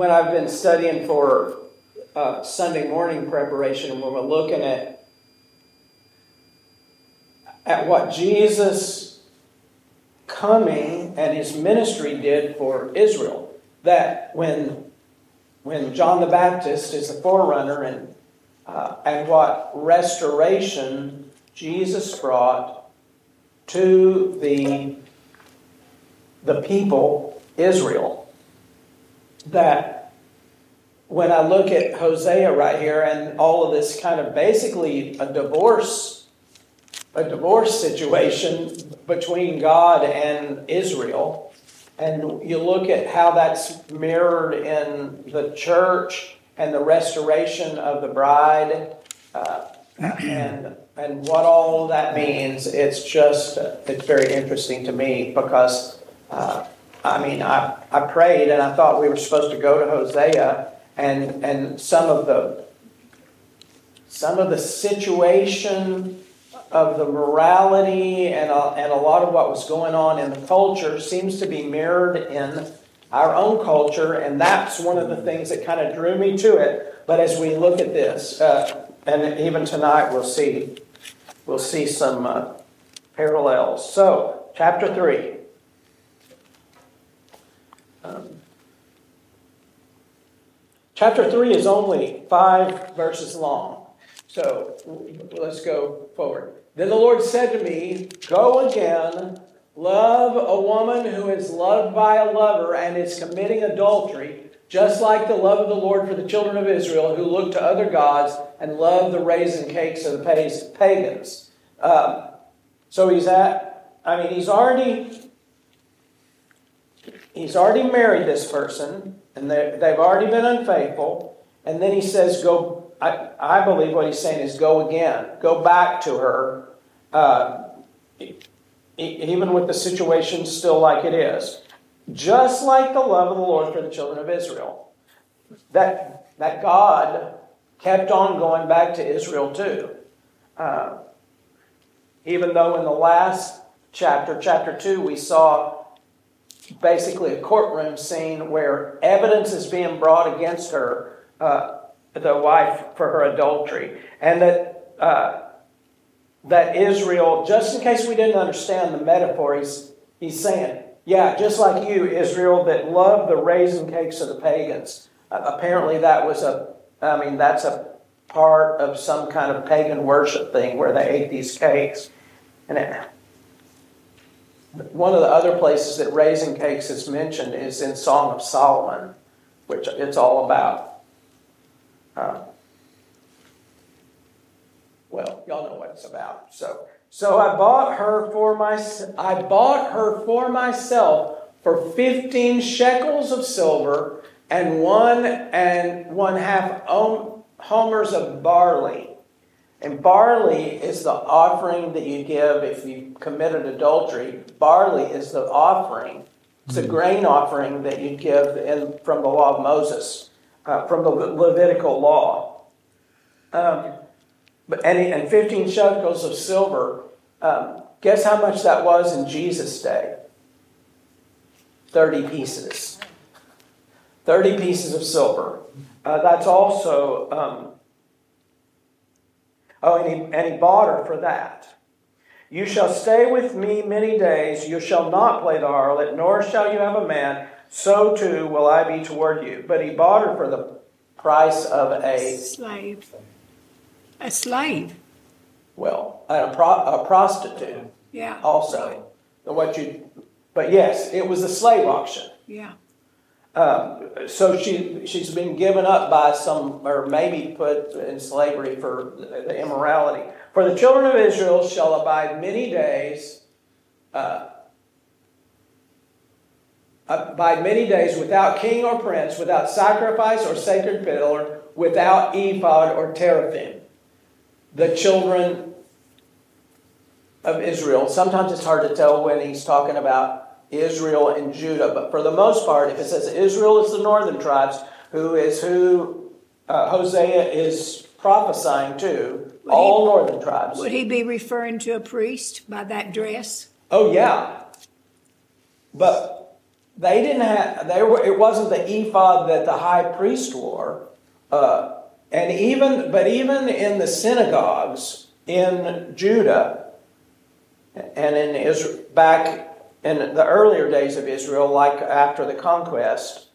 when I've been studying for uh, Sunday morning preparation, when we're looking at at what Jesus coming and his ministry did for Israel, that when when John the Baptist is the forerunner and uh, and what restoration Jesus brought to the the people Israel that when I look at Hosea right here and all of this kind of basically a divorce a divorce situation between God and Israel and you look at how that's mirrored in the church and the restoration of the bride uh, and and what all that means it's just it's very interesting to me because uh, I mean I, I prayed and I thought we were supposed to go to Hosea and and some of the some of the situation of the morality and a, and a lot of what was going on in the culture seems to be mirrored in our own culture, and that's one of the things that kind of drew me to it. But as we look at this, uh, and even tonight we'll see we'll see some uh, parallels. So, chapter three. Chapter 3 is only five verses long. So let's go forward. Then the Lord said to me, Go again, love a woman who is loved by a lover and is committing adultery, just like the love of the Lord for the children of Israel who look to other gods and love the raisin cakes of the pagans. Um, so he's at, I mean, he's already. He's already married this person, and they've already been unfaithful. And then he says, Go I, I believe what he's saying is go again, go back to her, uh, even with the situation still like it is. Just like the love of the Lord for the children of Israel. That, that God kept on going back to Israel too. Uh, even though in the last chapter, chapter 2, we saw basically a courtroom scene where evidence is being brought against her. Uh, the wife for her adultery, and that uh, that Israel, just in case we didn't understand the metaphor, he's, he's saying, yeah, just like you, Israel, that loved the raisin cakes of the pagans. Uh, apparently, that was a, I mean, that's a part of some kind of pagan worship thing where they ate these cakes. And it, one of the other places that raisin cakes is mentioned is in Song of Solomon, which it's all about. Uh, well, y'all know what it's about. So, so I bought her for my I bought her for myself for fifteen shekels of silver and one and one half homers of barley. And barley is the offering that you give if you committed adultery. Barley is the offering. It's a mm-hmm. grain offering that you give in, from the law of Moses uh, from the Levitical law. Um, but and, and 15 shekels of silver. Um, guess how much that was in Jesus' day? 30 pieces. 30 pieces of silver. Uh, that's also, um, oh, and he, and he bought her for that. You shall stay with me many days. You shall not play the harlot, nor shall you have a man so too will I be toward you. But he bought her for the price of a slave. A slave. Well, a, pro, a prostitute. Yeah. Also, what you, but yes, it was a slave auction. Yeah. Um, so she she's been given up by some, or maybe put in slavery for the immorality. For the children of Israel shall abide many days. Uh, by many days without king or prince, without sacrifice or sacred pillar, without ephod or teraphim. The children of Israel. Sometimes it's hard to tell when he's talking about Israel and Judah, but for the most part, if it says Israel is the northern tribes, who is who uh, Hosea is prophesying to, would all he, northern tribes. Would he be referring to a priest by that dress? Oh, yeah. But they didn't have they were it wasn't the ephod that the high priest wore uh, and even but even in the synagogues in judah and in israel back in the earlier days of israel like after the conquest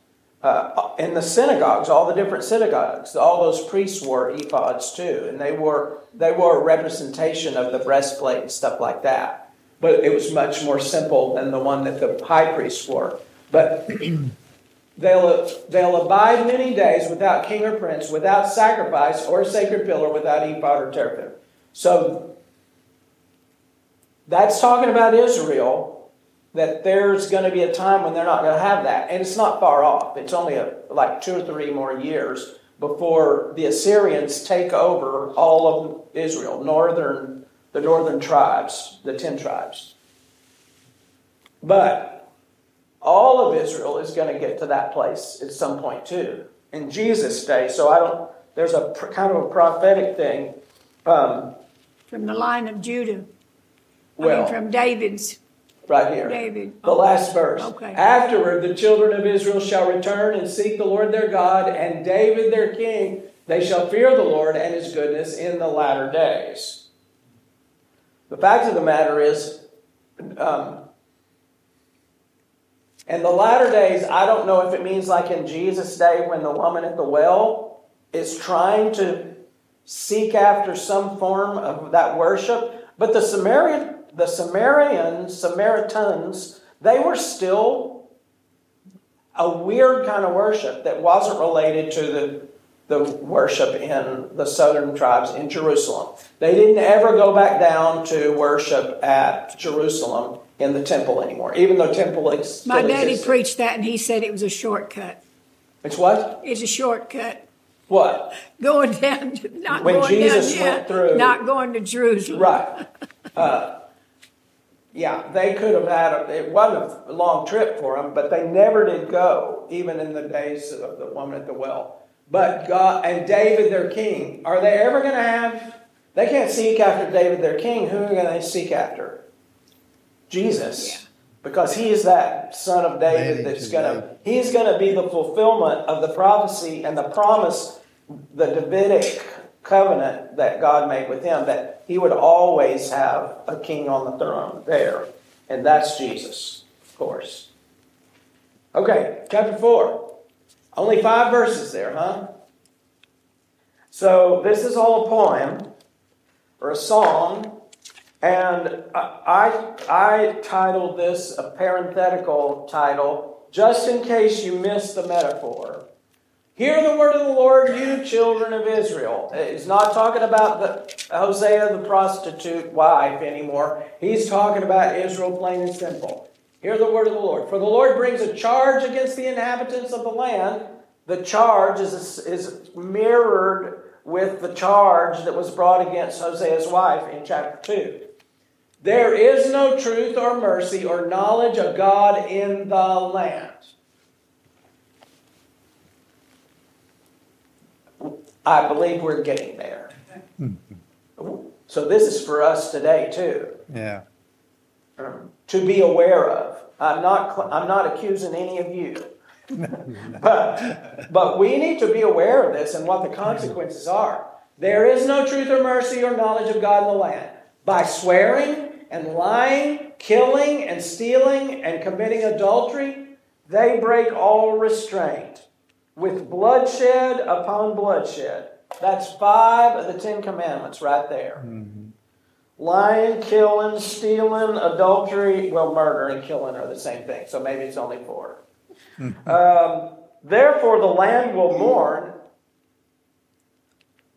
uh, in the synagogues all the different synagogues all those priests wore ephods too and they wore they wore a representation of the breastplate and stuff like that. But it was much more simple than the one that the high priests wore. But they'll, they'll abide many days without king or prince, without sacrifice or sacred pillar, without ephod or teraphim. So that's talking about Israel, that there's going to be a time when they're not going to have that. And it's not far off. It's only a, like two or three more years before the Assyrians take over all of Israel, northern, the northern tribes, the ten tribes. But all of Israel is going to get to that place at some point too in Jesus' day. So I don't. There's a pr- kind of a prophetic thing. Um, from the line of Judah. well, I mean, from David's. Right here, David. the last verse. Okay. Afterward, the children of Israel shall return and seek the Lord their God and David their king. They shall fear the Lord and His goodness in the latter days. The fact of the matter is. Um, in the latter days, I don't know if it means like in Jesus' day when the woman at the well is trying to seek after some form of that worship, but the Samaritan, the Samarians, Samaritans, they were still a weird kind of worship that wasn't related to the the worship in the southern tribes in Jerusalem. They didn't ever go back down to worship at Jerusalem in the temple anymore, even though temple ex- My daddy existed. preached that and he said it was a shortcut. It's what? It's a shortcut. What? Going down, not When going Jesus down, went yeah, through- not going to Jerusalem. Right. Uh, yeah, they could have had a, it wasn't a long trip for them, but they never did go, even in the days of the woman at the well. But God and David their king, are they ever going to have? They can't seek after David their king. Who are going to seek after? Jesus. Because he is that son of David that's going to, he's going to be the fulfillment of the prophecy and the promise, the Davidic covenant that God made with him, that he would always have a king on the throne there. And that's Jesus, of course. Okay, chapter 4. Only five verses there, huh? So this is all a poem or a song, and I, I, titled this a parenthetical title, just in case you missed the metaphor. Hear the word of the Lord, you children of Israel. He's not talking about the Hosea the prostitute wife anymore. He's talking about Israel, plain and simple. Hear the word of the Lord. For the Lord brings a charge against the inhabitants of the land. The charge is, is mirrored with the charge that was brought against Hosea's wife in chapter 2. There is no truth or mercy or knowledge of God in the land. I believe we're getting there. So this is for us today too Yeah. um, to be aware of. I'm not, I'm not accusing any of you. but, but we need to be aware of this and what the consequences are. There is no truth or mercy or knowledge of God in the land. By swearing and lying, killing and stealing and committing adultery, they break all restraint with bloodshed upon bloodshed. That's five of the Ten Commandments right there. Lying, killing, stealing, adultery, well, murder and killing are the same thing, so maybe it's only four. um, therefore, the land will mourn,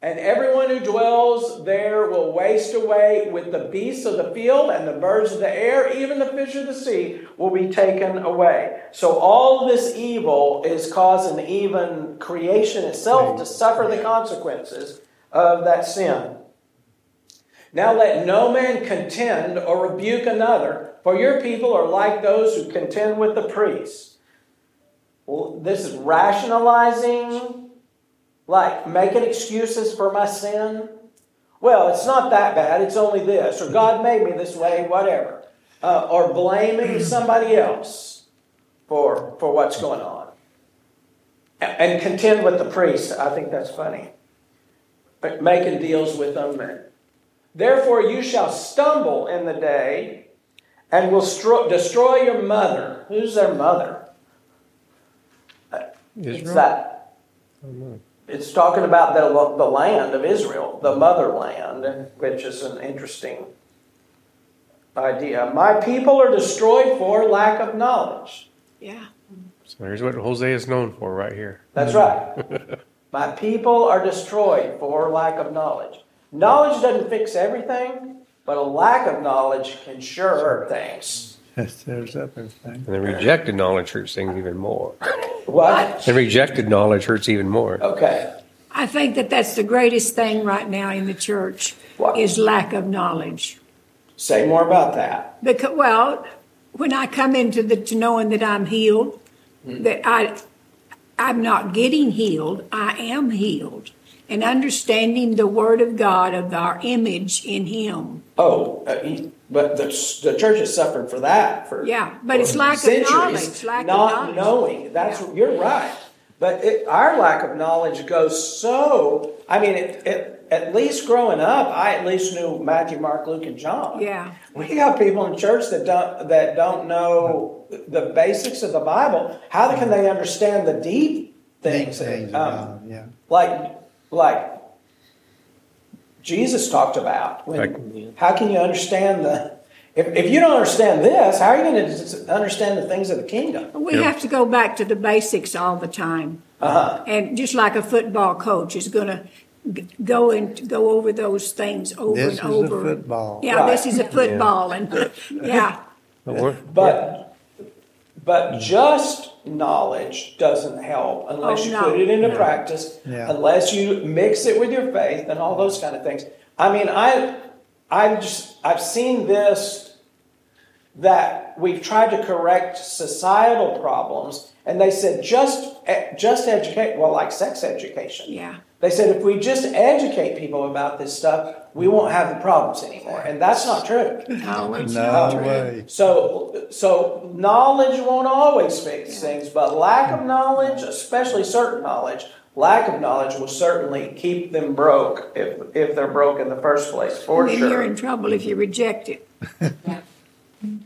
and everyone who dwells there will waste away with the beasts of the field and the birds of the air, even the fish of the sea will be taken away. So, all this evil is causing even creation itself to suffer the consequences of that sin. Now let no man contend or rebuke another, for your people are like those who contend with the priests. Well, this is rationalizing, like making excuses for my sin. Well, it's not that bad, it's only this, or God made me this way, whatever. Uh, or blaming somebody else. for, for what's going on. And contend with the priest. I think that's funny. But Making deals with them. and- Therefore, you shall stumble in the day and will stro- destroy your mother. Who's their mother? It's Israel? that. It's talking about the, the land of Israel, the motherland, which is an interesting idea. My people are destroyed for lack of knowledge. Yeah. So here's what Hosea is known for right here. That's right. My people are destroyed for lack of knowledge. Knowledge doesn't fix everything, but a lack of knowledge can sure hurt things. That stirs up everything. And the rejected knowledge hurts things even more. What? The rejected knowledge hurts even more. Okay. I think that that's the greatest thing right now in the church What? is lack of knowledge. Say more about that. Because, well, when I come into the to knowing that I'm healed, that I I'm not getting healed, I am healed, and understanding the Word of God of our image in Him. Oh, uh, he- but the, the church has suffered for that for Yeah, but it's for lack of centuries, knowledge, lack of not knowledge. knowing. That's Yeah. you're right. But it, our lack of knowledge goes so. I mean, it, it, at least growing up, I at least knew Matthew, Mark, Luke, and John. Yeah. we got people in church that don't that don't know the basics of the Bible. How can they understand the deep Deep things? things Um, about it, yeah. like like Jesus talked about. When, how can you understand the if, if you don't understand this, how are you going to understand the things of the kingdom? We Yeah. have to go back to the basics all the time. Uh-huh. And just like a football coach is going to go and go over those things over This and is a over. football. Yeah, this is a football, and yeah, But we're, But but just knowledge doesn't help unless Oh, you no. put it into practice, Yeah. unless you mix it with your faith and all those kind of things. I mean, I I've just I've seen this that we've tried to correct societal problems, and they said just just educate well, like sex education. yeah. They said if we just educate people about this stuff, we won't have the problems anymore, and that's not true. No, No not true. way. So, so knowledge won't always fix things, but lack of knowledge, especially certain knowledge, lack of knowledge will certainly keep them broke if if they're broke in the first place, for then you're in trouble if you reject it.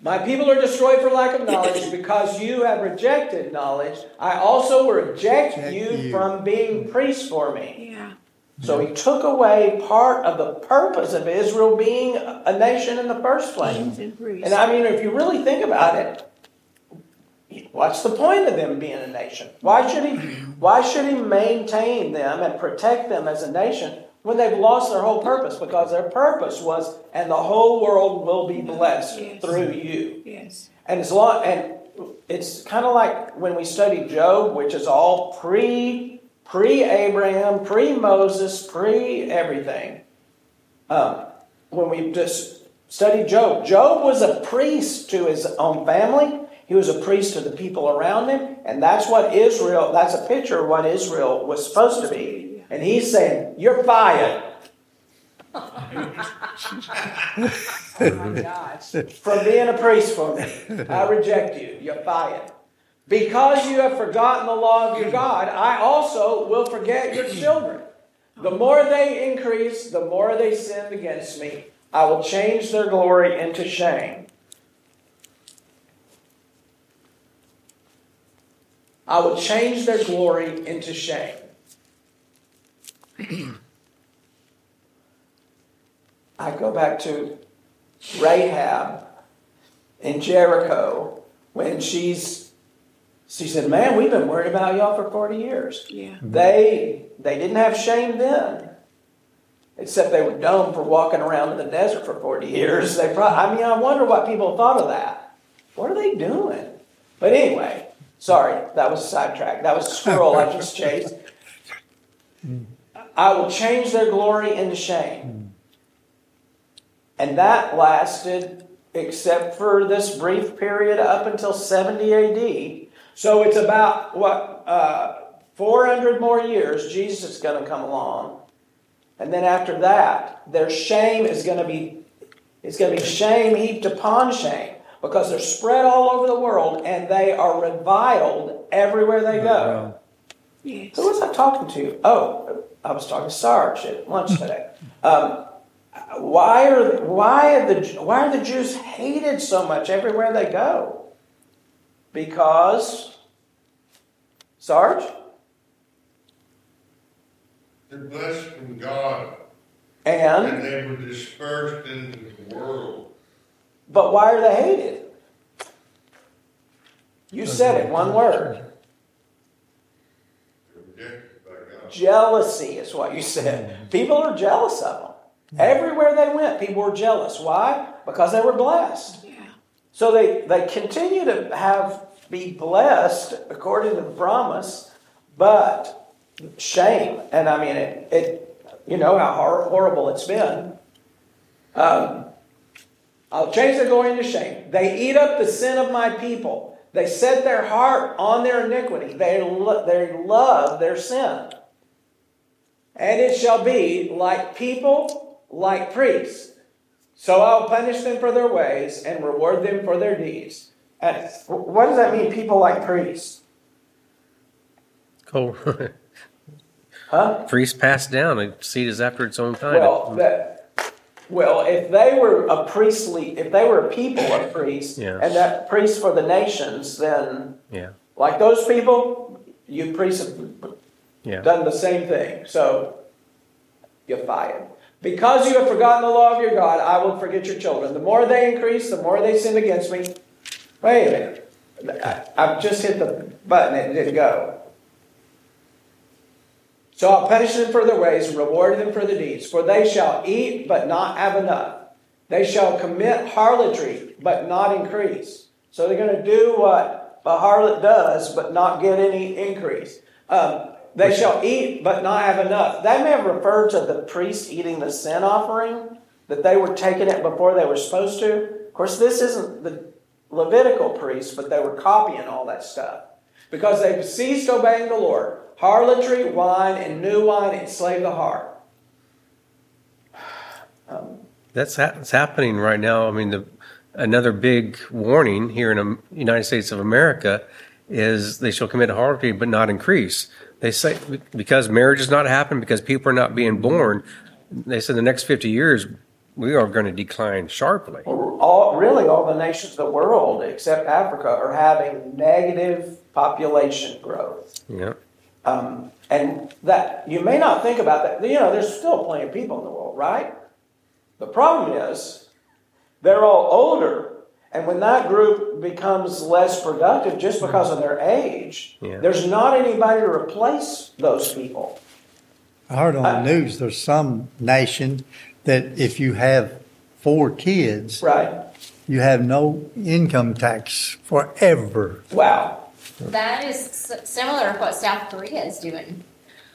My people are destroyed for lack of knowledge because you have rejected knowledge. I also reject Reject you, you. from being priests for me. Yeah, So he took away part of the purpose of Israel being a nation in the first place. and. And I mean, if you really think about it, what's the point of them being a nation? Why should he? Why should he maintain them and protect them as a nation when they've lost their whole purpose? Because their purpose was, and the whole world will be blessed Yes. through you. yes, And as long and it's kind of like when we study Job, which is all pre pre Abraham, pre Moses, pre everything. Um, when we just studied Job, Job was a priest to his own family. He was a priest to the people around him, and that's what Israel. That's a picture of what Israel was supposed to be. And he's saying, "You're fired." Oh, from being a priest for me. I reject you. You're fired. Because you have forgotten the law of your God, I also will forget your children. The more they increase, the more they sin against me. I will change their glory into shame. I will change their glory into shame. I go back to Rahab in Jericho when she's she said, "Man, we've been worried about y'all for 40 years." yeah. They they didn't have shame then. Except they were dumb for walking around in the desert for 40 years. They probably, I mean, I wonder what people thought of that. What are they doing? But anyway, sorry, that was a sidetrack. That was a squirrel I just chased. Mm. I will change their glory into shame. And that lasted, except for this brief period, up until 70 AD. So it's about, what, uh, 400 more years, Jesus is going to come along. And then after that, their shame is going to be, it's going to be shame heaped upon shame. Because they're spread all over the world and they are reviled everywhere they go. Yes. Who was I talking to? Oh, I was talking to Sarge at lunch today. Um, why are why are the why are the Jews hated so much everywhere they go? Because Sarge They're blessed from God, and and they were dispersed into the world. but why are they hated? You said it, one word. They're rejected by God. Jealousy is what you said. People are jealous of them. Everywhere they went, people were jealous. Why? Because they were blessed. So they, they continue to have be blessed according to the promise, but shame. And I mean, it, it you know how horrible it's been. Um, I'll change the glory into shame. They eat up the sin of my people. They set their heart on their iniquity. They, lo- they love their sin. And it shall be like people, like priests. So I'll punish them for their ways and reward them for their deeds. And what does that mean, people like priests? Cool. Huh? Priests passed down. A seed is after its own kind. Well, that, well, if they were a priestly, if they were a people of priests, Yeah. and that priest for the nations, then yeah. like those people, you priests have Yeah. done the same thing. So you're fired. Because you have forgotten the law of your God, I will forget your children. The more they increase, the more they sin against me. Wait a minute. I, I've just hit the button, it didn't go. So I'll punish them for their ways and reward them for their deeds. For they shall eat, but not have enough. They shall commit harlotry, but not increase. So they're going to do what a harlot does, but not get any increase. Um, they shall eat, but not have enough. That may have referred to the priest eating the sin offering, that they were taking it before they were supposed to. Of course, this isn't the Levitical priests, but they were copying all that stuff. Because they've ceased obeying the Lord. Harlotry, wine, and new wine enslave the heart. Um, that's, ha- that's happening right now. I mean, the another big warning here in the United States of America is they shall commit harlotry but not increase. They say because marriage is not happening, because people are not being born. They said the next fifty years we are going to decline sharply. All, really, all the nations of the world, except Africa, are having negative population growth. Yeah, Um, and that you may not think about that. You know, there's still plenty of people in the world, right? The problem is they're all older, and when that group becomes less productive just because of their age, Yeah. there's not anybody to replace those people. I heard on the news there's some nation that if you have four kids, Right? you have no income tax forever. Wow. That is similar to what South Korea is doing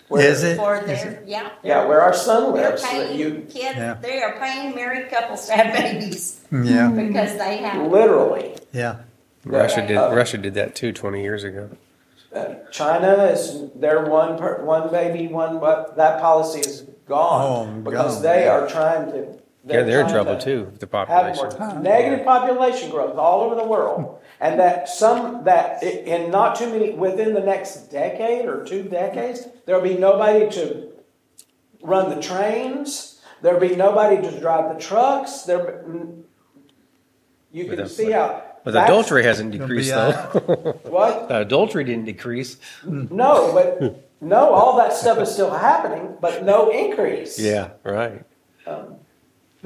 Where- Is it? for Is their, yeah. Yeah, where our son lives, paying you kids, Yeah. they are paying married couples to have babies Yeah, because they have. literally. yeah. Russia did. Uh, Russia did that too twenty years ago. Uh, China is their one per, one baby one, but that policy is gone Oh, because gone. they are trying to. Yeah, they're in trouble to too. The population. more negative population growth all over the world, and that some that i- in not too many within the next decade or two decades, there'll be nobody to run the trains. There'll be nobody to drive the trucks. There, you But can the- see how. But the adultery hasn't decreased uh, though. What? the adultery didn't decrease. No, but no, all that stuff is still happening, but no increase. Yeah, right. Um,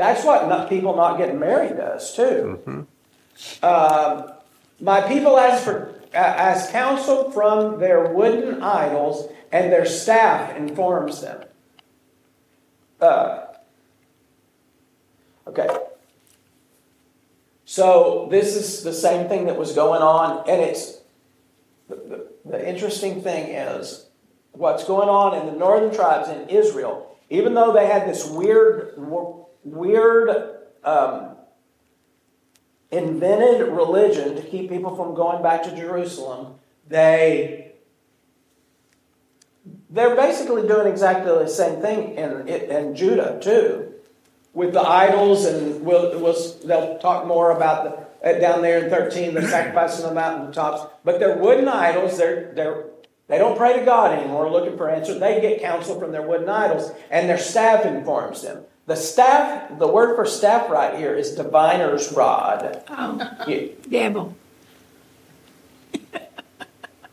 That's what not, people not getting married does too. Um, my people ask for uh, ask counsel from their wooden idols, and their staff informs them. Uh, okay. So this is the same thing that was going on, and it's the, the, the interesting thing is what's going on in the northern tribes in Israel. Even though they had this weird, weird, um, invented religion to keep people from going back to Jerusalem, they they're basically doing exactly the same thing in in Judah too with the idols, and we'll, we'll, they'll talk more about the uh, down there in 13, they're sacrificing on the mountaintops. But they're wooden idols. They're, they're, they don't pray to God anymore looking for answers. They get counsel from their wooden idols, and their staff informs them. The staff, the word for staff right here is diviner's rod. Oh, You- devil.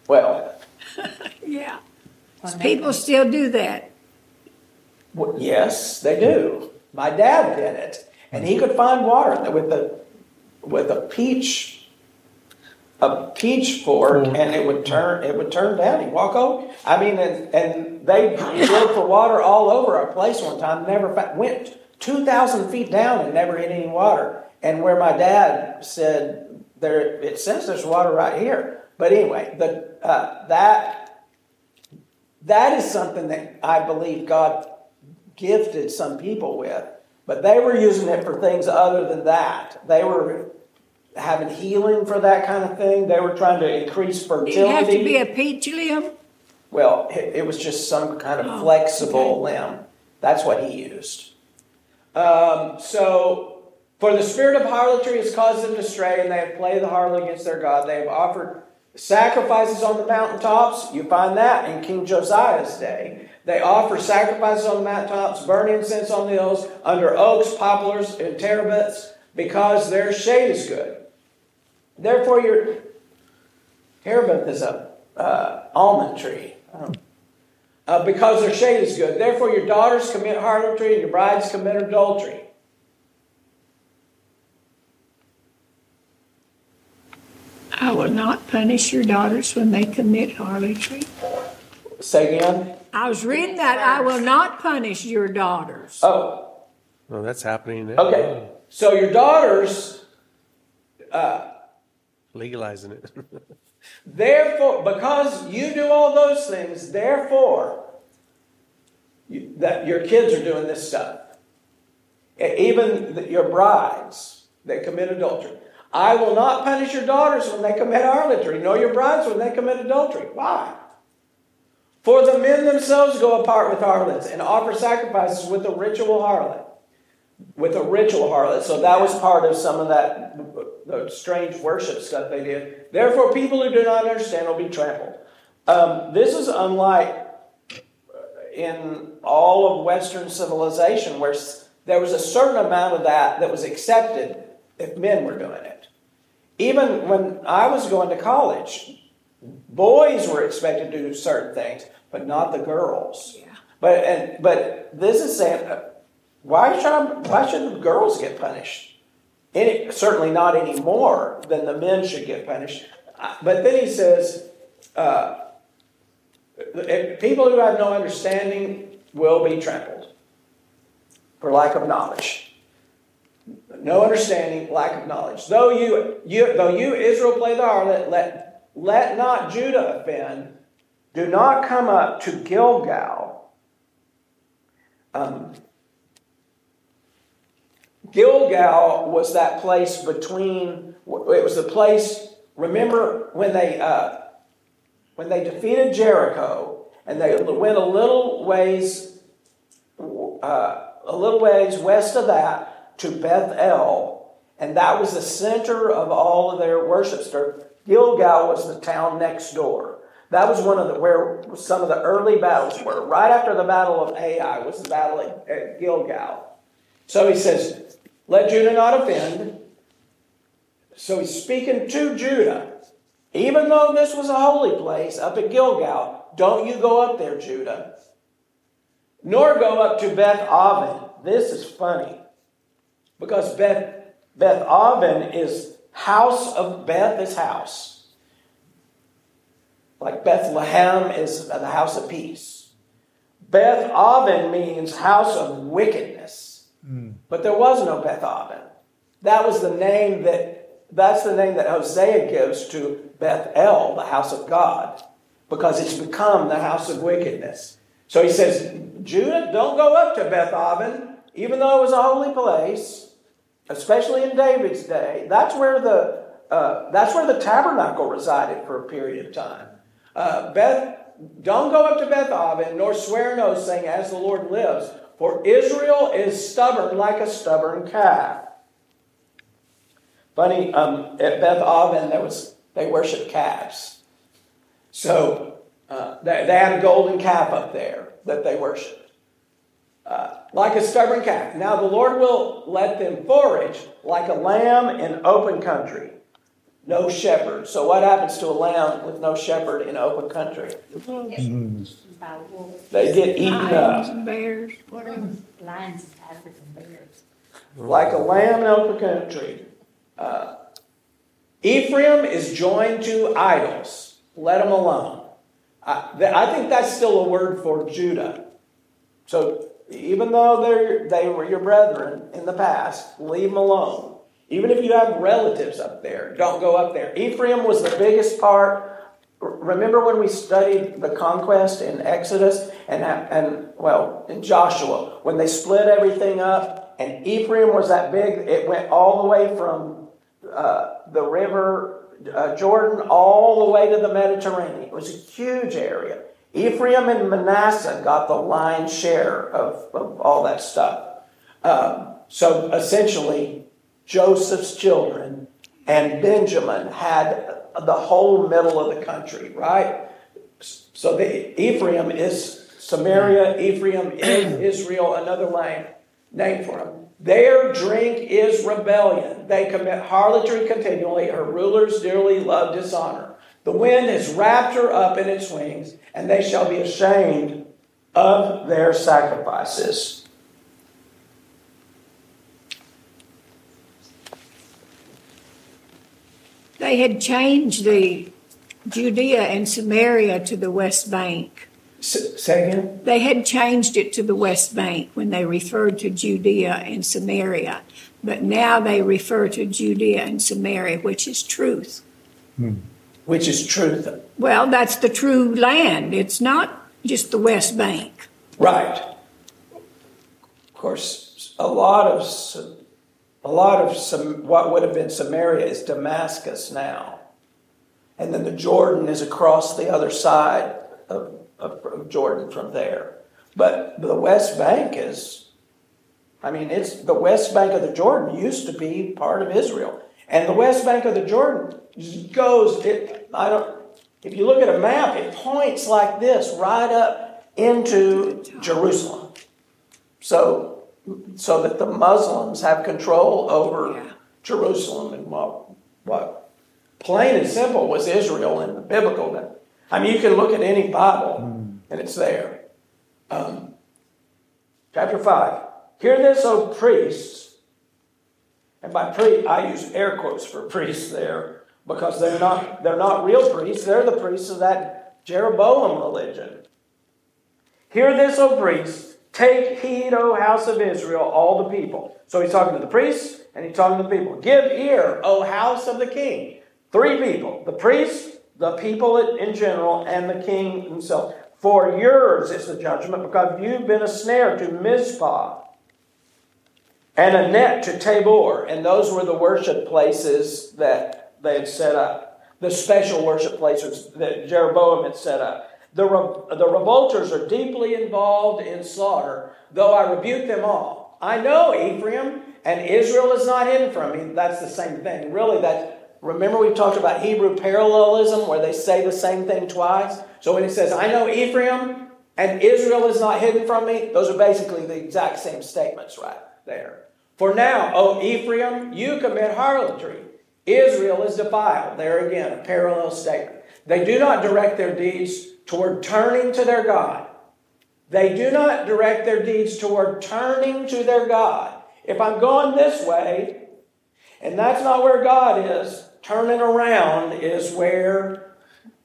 well, Yeah. People still do that. Well, yes, they do. My dad did it, and he mm-hmm. could find water with the with a peach a peach fork, and it would turn it would turn down. He'd walk over. I mean, and, and they drilled for water all over our place one time. Never went two thousand feet down and never hit any water. And where my dad said there, it says there's water right here. But anyway, the uh, that that is something that I believe God gifted some people with, but they were using it for things other than that. They were having healing for that kind of thing. They were trying to increase Do you have to fertility. be a peach limb? well, it, it was just some kind of flexible limb. That's what he used. Um, so, for the spirit of harlotry has caused them to stray, and they have played the harlot against their God. They have offered sacrifices on the mountaintops. You find that in King Josiah's day. They offer sacrifices on the mountaintops, burn incense on the hills, under oaks, poplars, and terebinths, because their shade is good. Therefore, your terebinth is a uh, almond tree. Uh, because their shade is good. Therefore, your daughters commit harlotry and your brides commit adultery. I will not punish your daughters when they commit harlotry. Say again. I was reading that. I will not punish your daughters. Oh, Well, that's happening now. okay. So your daughters, Uh, Legalizing it. therefore, because you do all those things, therefore, you, that your kids are doing this stuff. Even the, your brides that commit adultery. I will not punish your daughters when they commit harlotry, nor your brides when they commit adultery. Why? For the men themselves go apart with harlots and offer sacrifices with a ritual harlot. With a ritual harlot. So that was part of some of that the strange worship stuff they did. Therefore, people who do not understand will be trampled. Um, this is unlike in all of Western civilization where there was a certain amount of that that was accepted if men were doing it. Even when I was going to college, boys were expected to do certain things, but not the girls. Yeah. But and but this is saying, why should why should the girls get punished? Certainly not any more than the men should get punished. But then he says, uh, people who have no understanding will be trampled for lack of knowledge. No understanding, lack of knowledge. Though you, you though you Israel play the harlot, let let not Judah offend. Do not come up to Gilgal. Um, Gilgal was that place between. It was the place. Remember when they uh, when they defeated Jericho and they went a little ways uh, a little ways west of that to Bethel, and that was the center of all of their worship. Gilgal was the town next door. That was one of the where some of the early battles were. Right after the battle of Ai was the battle at, at Gilgal. So he says, "Let Judah not offend." So he's speaking to Judah. Even though this was a holy place up at Gilgal, don't you go up there, Judah nor go up to Beth Aven. This is funny because Beth Beth Aven is house of Beth is house, like Bethlehem is the house of peace. Beth Aven means house of wickedness, but there was no Beth Aven. That was the name that that's the name that Hosea gives to Beth El, the house of God, because it's become the house of wickedness. So he says, Judah, don't go up to Beth Aven, even though it was a holy place, especially in David's day. That's where the uh, that's where the tabernacle resided for a period of time. Uh, Beth, don't go up to Beth Aven, nor swear oath, saying, "As the Lord lives," for Israel is stubborn like a stubborn calf. Funny, um, at Beth Aven, there was they worshiped calves. So uh, they, they had a golden calf up there that they worshiped, uh, like a stubborn calf. Now the Lord will let them forage like a lamb in open country, no shepherd. So what happens to a lamb with no shepherd in open country? By They get eaten Lions up. and bears, whatever. lions, and bears. like a lamb in open country. Uh, Ephraim is joined to idols. Let them alone. I, th- I think that's still a word for Judah. So even though they're, they were your brethren in the past, leave them alone. Even if you have relatives up there, don't go up there. Ephraim was the biggest part. Remember when we studied the conquest in Exodus and, and well, in Joshua, when they split everything up and Ephraim was that big, it went all the way from uh, the river uh, Jordan all the way to the Mediterranean. It was a huge area. Ephraim and Manasseh got the lion's share of, of all that stuff. Um, so essentially, Joseph's children and Benjamin had the whole middle of the country, right? So the Ephraim is Samaria, Ephraim is Israel, another land name for them. Their drink is rebellion. They commit harlotry continually. Her rulers dearly love dishonor. The wind has wrapped her up in its wings, and they shall be ashamed of their sacrifices. They had changed the Judea and Samaria to the West Bank. S- say again? They had changed it to the West Bank when they referred to Judea and Samaria, but now they refer to Judea and Samaria, which is truth. Hmm. Which is truth. Well, that's the true land. It's not just the West Bank. Right. Of course, a lot of a lot of some what would have been Samaria is Damascus now, and then the Jordan is across the other side of, of, of Jordan from there. But the West Bank is, I mean, it's the West Bank of the Jordan used to be part of Israel, and the West Bank of the Jordan goes. It, I don't. If you look at a map, it points like this right up into Jerusalem. So, so that the Muslims have control over Yeah. Jerusalem and what, what plain and simple was Israel in the biblical. day. I mean, you can look at any Bible and it's there. Um, chapter 5. Hear this, O priests. And by priest, I use air quotes for priests there because they're not, they're not real priests. They're the priests of that Jeroboam religion. Hear this, O priests. Take heed, O house of Israel, all the people. So he's talking to the priests and he's talking to the people. Give ear, O house of the king. Three people the priests, the people in general, and the king himself. For yours is the judgment because you've been a snare to Mizpah and a net to Tabor. And those were the worship places that they had set up, the special worship places that Jeroboam had set up. The, re- the revolters are deeply involved in slaughter, though I rebuke them all. I know Ephraim and Israel is not hidden from me. That's the same thing. Really, that remember we've talked about Hebrew parallelism where they say the same thing twice. So when it says, I know Ephraim and Israel is not hidden from me, those are basically the exact same statements right there. For now, O Ephraim, you commit harlotry. Israel is defiled. There again, a parallel statement. They do not direct their deeds toward turning to their God. They do not direct their deeds toward turning to their God. If I'm going this way, and that's not where God is, turning around is where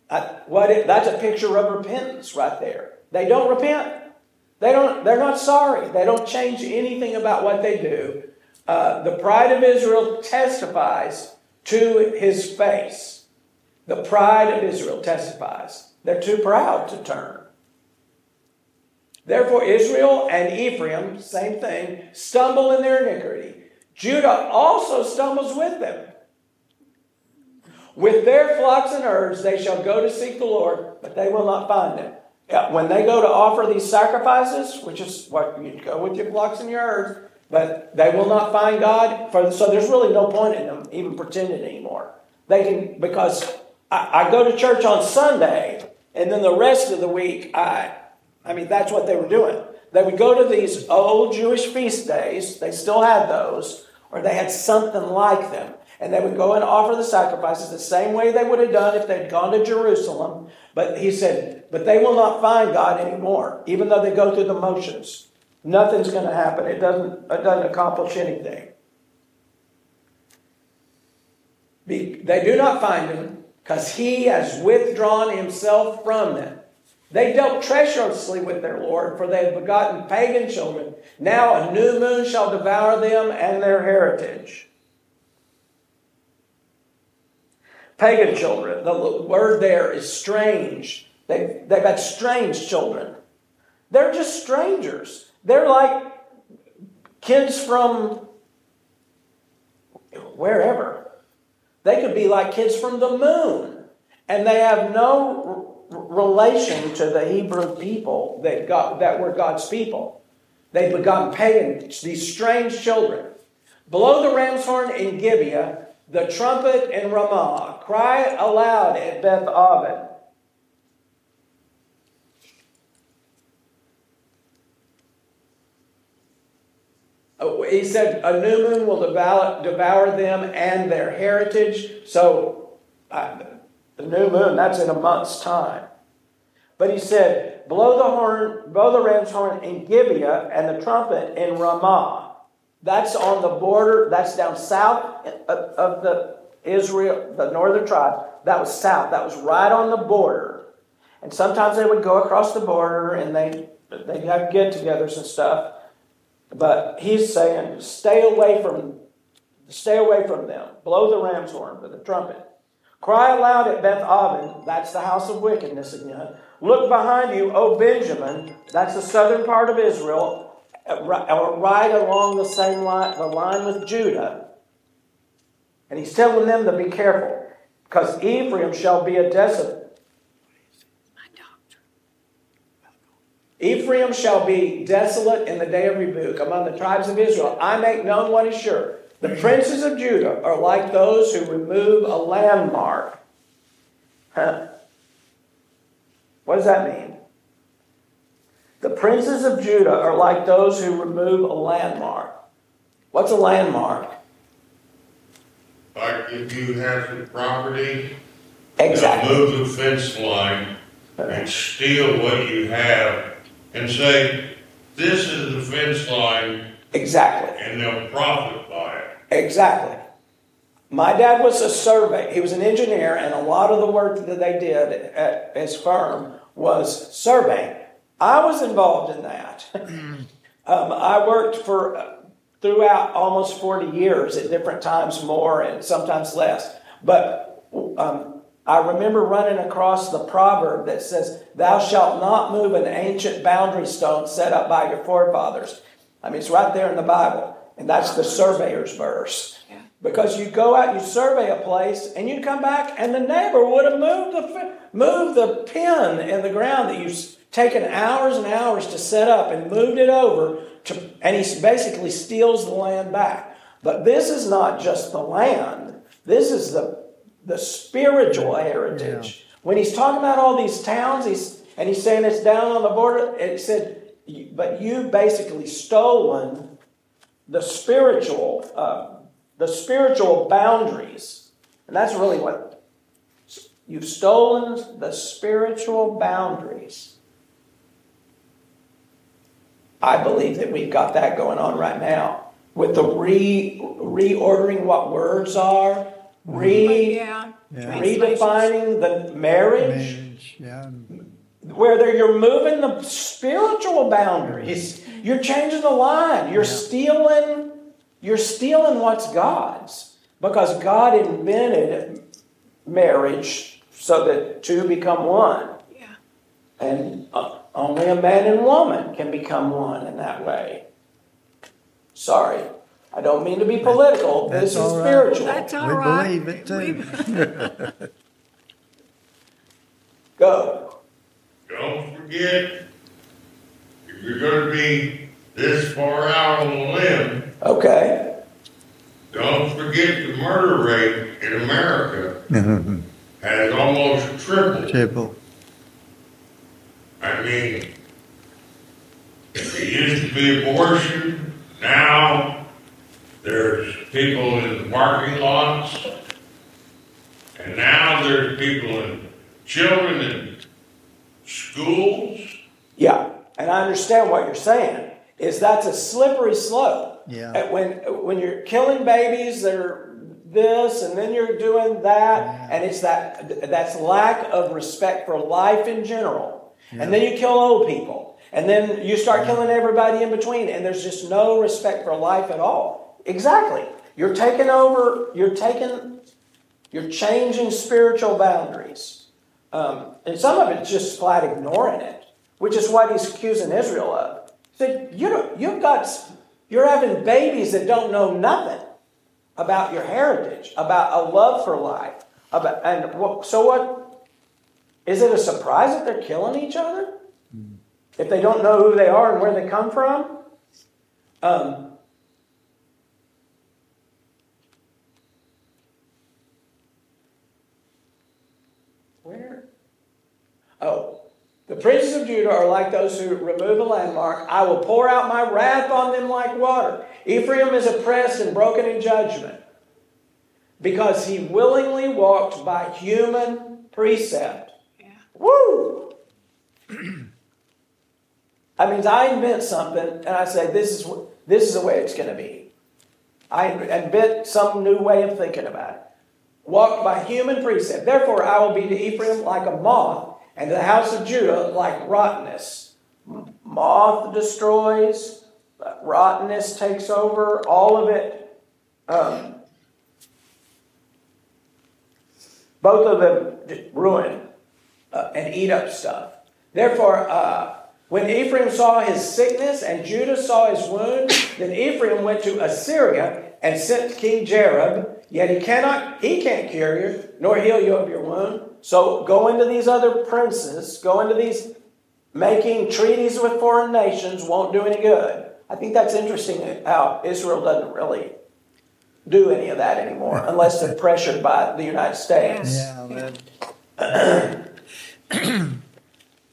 I, what it, that's a picture of repentance right there. They don't repent. They don't. They're not sorry. They don't change anything about what they do. Uh, the pride of Israel testifies to his face. The pride of Israel testifies. They're too proud to turn. Therefore, Israel and Ephraim, same thing, stumble in their iniquity. Judah also stumbles with them. With their flocks and herds, they shall go to seek the Lord, but they will not find him. When they go to offer these sacrifices, which is what you go with your flocks and your herds, But they will not find God. For so there's really no point in them even pretending anymore. They can because I, I go to church on Sunday, and then the rest of the week, I I mean that's what they were doing. They would go to these old Jewish feast days. They still had those, or they had something like them. And they would go and offer the sacrifices the same way they would have done if they'd gone to Jerusalem. But he said, but they will not find God anymore, even though they go through the motions. Nothing's going to happen. It doesn't, it doesn't accomplish anything. Be, they do not find him because he has withdrawn himself from them. They dealt treacherously with their Lord, for they had begotten pagan children. Now a new moon shall devour them and their heritage. Pagan children, the word there is strange. They, they've got strange children. They're just strangers. They're like kids from wherever. They could be like kids from the moon. And they have no relation to the Hebrew people that, God, that were God's people. They've begotten pagan, these strange children. Blow the ram's horn in Gibeah, the trumpet in Ramah. Cry aloud at Beth Aven. He said, A new moon will devour, devour them and their heritage. So, uh, the new moon, that's in a month's time. But he said, Blow the horn, blow the ram's horn in Gibeah and the trumpet in Ramah. That's on the border, that's down south of the Israel, the northern tribe. That was south, that was right on the border. And sometimes they would go across the border and they, they'd have get togethers and stuff. But he's saying, stay away from, stay away from them. Blow the ram's horn with the trumpet. Cry aloud at Beth Aven, that's the house of wickedness again. Look behind you, O Benjamin, that's the southern part of Israel, uh, uh, right along the same line, the line with Judah. And he's telling them to be careful, because Ephraim shall be a desolate. Ephraim shall be desolate in the day of rebuke among the tribes of Israel. I make known what is sure. The princes of Judah are like those who remove a landmark. Huh? What does that mean? The princes of Judah are like those who remove a landmark. What's a landmark? Like if you have some property, Exactly. move the fence line and steal what you have and say, this is the fence line, Exactly. and they'll profit by it. Exactly. My dad was a survey. He was an engineer, and a lot of the work that they did at his firm was surveying. I was involved in that. um, I worked for uh, throughout almost 40 years at different times more and sometimes less. But um, I remember running across the proverb that says, Thou shalt not move an ancient boundary stone set up by your forefathers. I mean, it's right there in the Bible. And that's the surveyor's verse. Because you go out, you survey a place, and you come back, and the neighbor would have moved the moved the pin in the ground that you've taken hours and hours to set up, and moved it over to, and he basically steals the land back. But this is not just the land; this is the the spiritual heritage. When he's talking about all these towns, he's and he's saying it's down on the border. It said, but you basically stolen the spiritual, uh, the spiritual boundaries, and that's really what you've stolen the spiritual boundaries. I believe that we've got that going on right now with the re reordering what words are, re yeah. Yeah. redefining the marriage, Marriage, yeah. where they're- you're moving the spiritual boundaries. You're changing the line. You're stealing. You're stealing what's God's because God invented marriage so that two become one, Yeah. and uh, only a man and woman can become one in that way. Sorry, I don't mean to be political. That's this is all right. spiritual. That's all We right. believe it too. Go. Don't forget, if you're gonna be this far out on the limb, Okay. don't forget the murder rate in America has almost tripled. Triple. I mean, it used to be abortion, now there's people in parking lots. And now there's people in, children in schools. Yeah, and I understand what you're saying. Is that's a slippery slope. Yeah. When when you're killing babies, they're this, and then you're doing that, and it's that that's lack of respect for life in general. And then you kill old people, and then you start killing everybody in between, and there's just no respect for life at all. Exactly. You're taking over. You're taking. You're changing spiritual boundaries. Um, and some of it's just flat ignoring it, which is what he's accusing Israel of. He said, you don't, you've got, you're having babies that don't know nothing about your heritage, about a love for life. About, and what, so what? Is it a surprise that they're killing each other? If they don't know who they are and where they come from? Um, Oh, the princes of Judah are like those who remove a landmark. I will pour out my wrath on them like water. Ephraim is oppressed and broken in judgment because he willingly walked by human precept. Woo! That means I invent something and I say this is this is the way it's going to be. I invent some new way of thinking about it. Walk by human precept. Therefore, I will be to Ephraim like a moth, and the house of Judah like rottenness. Moth destroys, rottenness takes over, all of it. Um, both of them ruin uh, and eat up stuff. Therefore, uh, when Ephraim saw his sickness and Judah saw his wound, then Ephraim went to Assyria and sent King Jareb. Yet he cannot, he can't cure you, nor heal you of your wound. So go into these other princes, go into these making treaties with foreign nations won't do any good. I think that's interesting how Israel doesn't really do any of that anymore unless they're pressured by the United States. Yeah, that,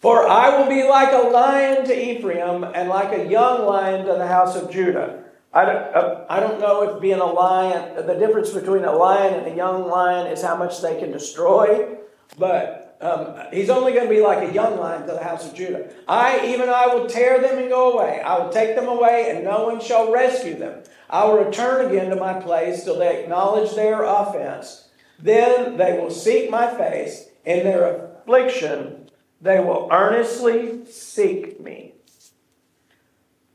For I will be like a lion to Ephraim and like a young lion to the house of Judah. I don't, uh, I don't know if being a lion, the difference between a lion and a young lion is how much they can destroy, but um, he's only going to be like a young lion to the house of Judah. I, even I, will tear them and go away. I will take them away, and no one shall rescue them. I will return again to my place till they acknowledge their offense. Then they will seek my face. In their affliction, they will earnestly seek me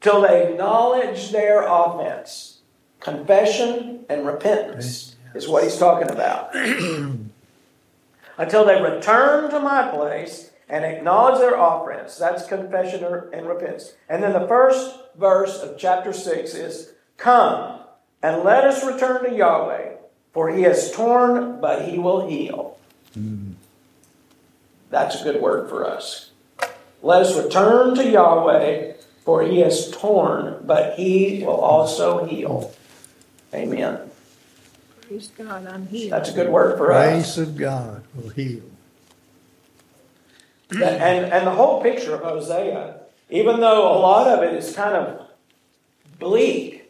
till they acknowledge their offense. Confession and repentance is what he's talking about. Until they return to my place and acknowledge their offense. That's confession and repentance. And then the first verse of chapter 6 is Come and let us return to Yahweh, for he has torn, but he will heal. Mm-hmm. That's a good word for us. Let us return to Yahweh, for he has torn, but he will also heal. Amen. Praise God, I'm healed. That's a good word for us. grace of God will heal. That- and, and the whole picture of Hosea, even though a lot of it is kind of bleak,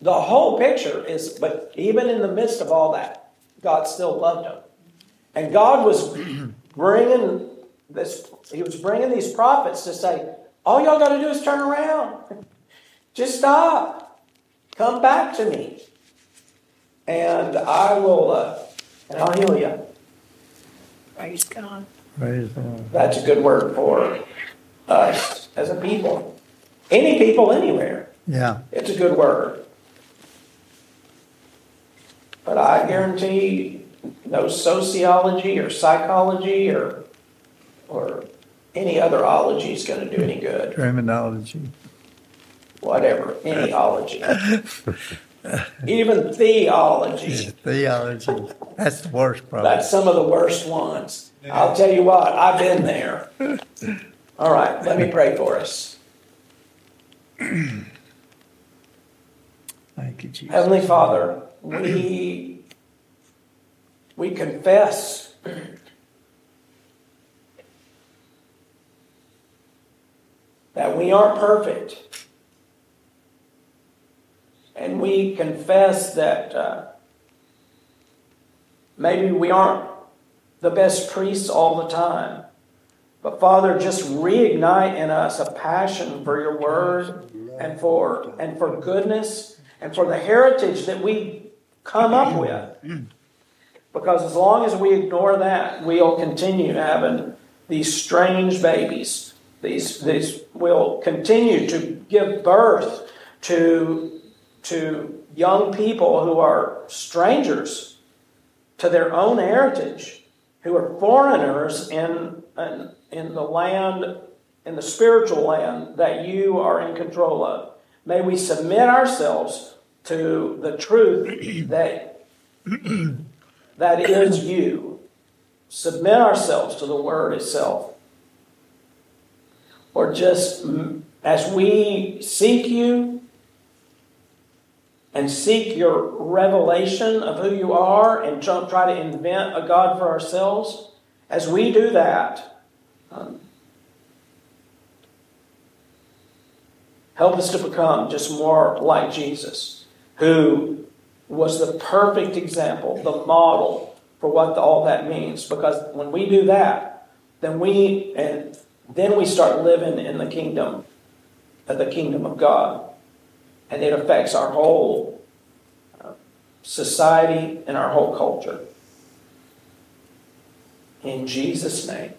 the whole picture is, but even in the midst of all that, God still loved him. And God was bringing this, He was bringing these prophets to say, all y'all got to do is turn around. Just stop. Come back to me. And I will, uh, and I'll heal you. Praise God. Praise God. That's a good word for us as a people. Any people anywhere. Yeah, It's a good word. But I guarantee no sociology or psychology or or any other ology is going to do any good. terminology. Whatever, any ology. Even theology. Theology. That's the worst problem. That's some of the worst ones. I'll tell you what, I've been there. All right, let me pray for us. Thank you, Jesus. Heavenly Father, we, we confess that we aren't perfect. And we confess that uh, maybe we aren't the best priests all the time. But Father, just reignite in us a passion for your word and for and for goodness and for the heritage that we come up with. Because as long as we ignore that, we'll continue having these strange babies. These, these will continue to give birth to, to young people who are strangers to their own heritage, who are foreigners in, in, in the land, in the spiritual land that you are in control of. May we submit ourselves to the truth that, that is you. Submit ourselves to the word itself. Or just as we seek you and seek your revelation of who you are and try to invent a God for ourselves, as we do that, um, help us to become just more like Jesus, who was the perfect example, the model for what all that means. Because when we do that, then we and then we start living in the kingdom, uh, the kingdom of God, and it affects our whole uh, society and our whole culture. In Jesus' name.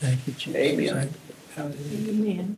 Thank you, Jesus. Amen. Amen.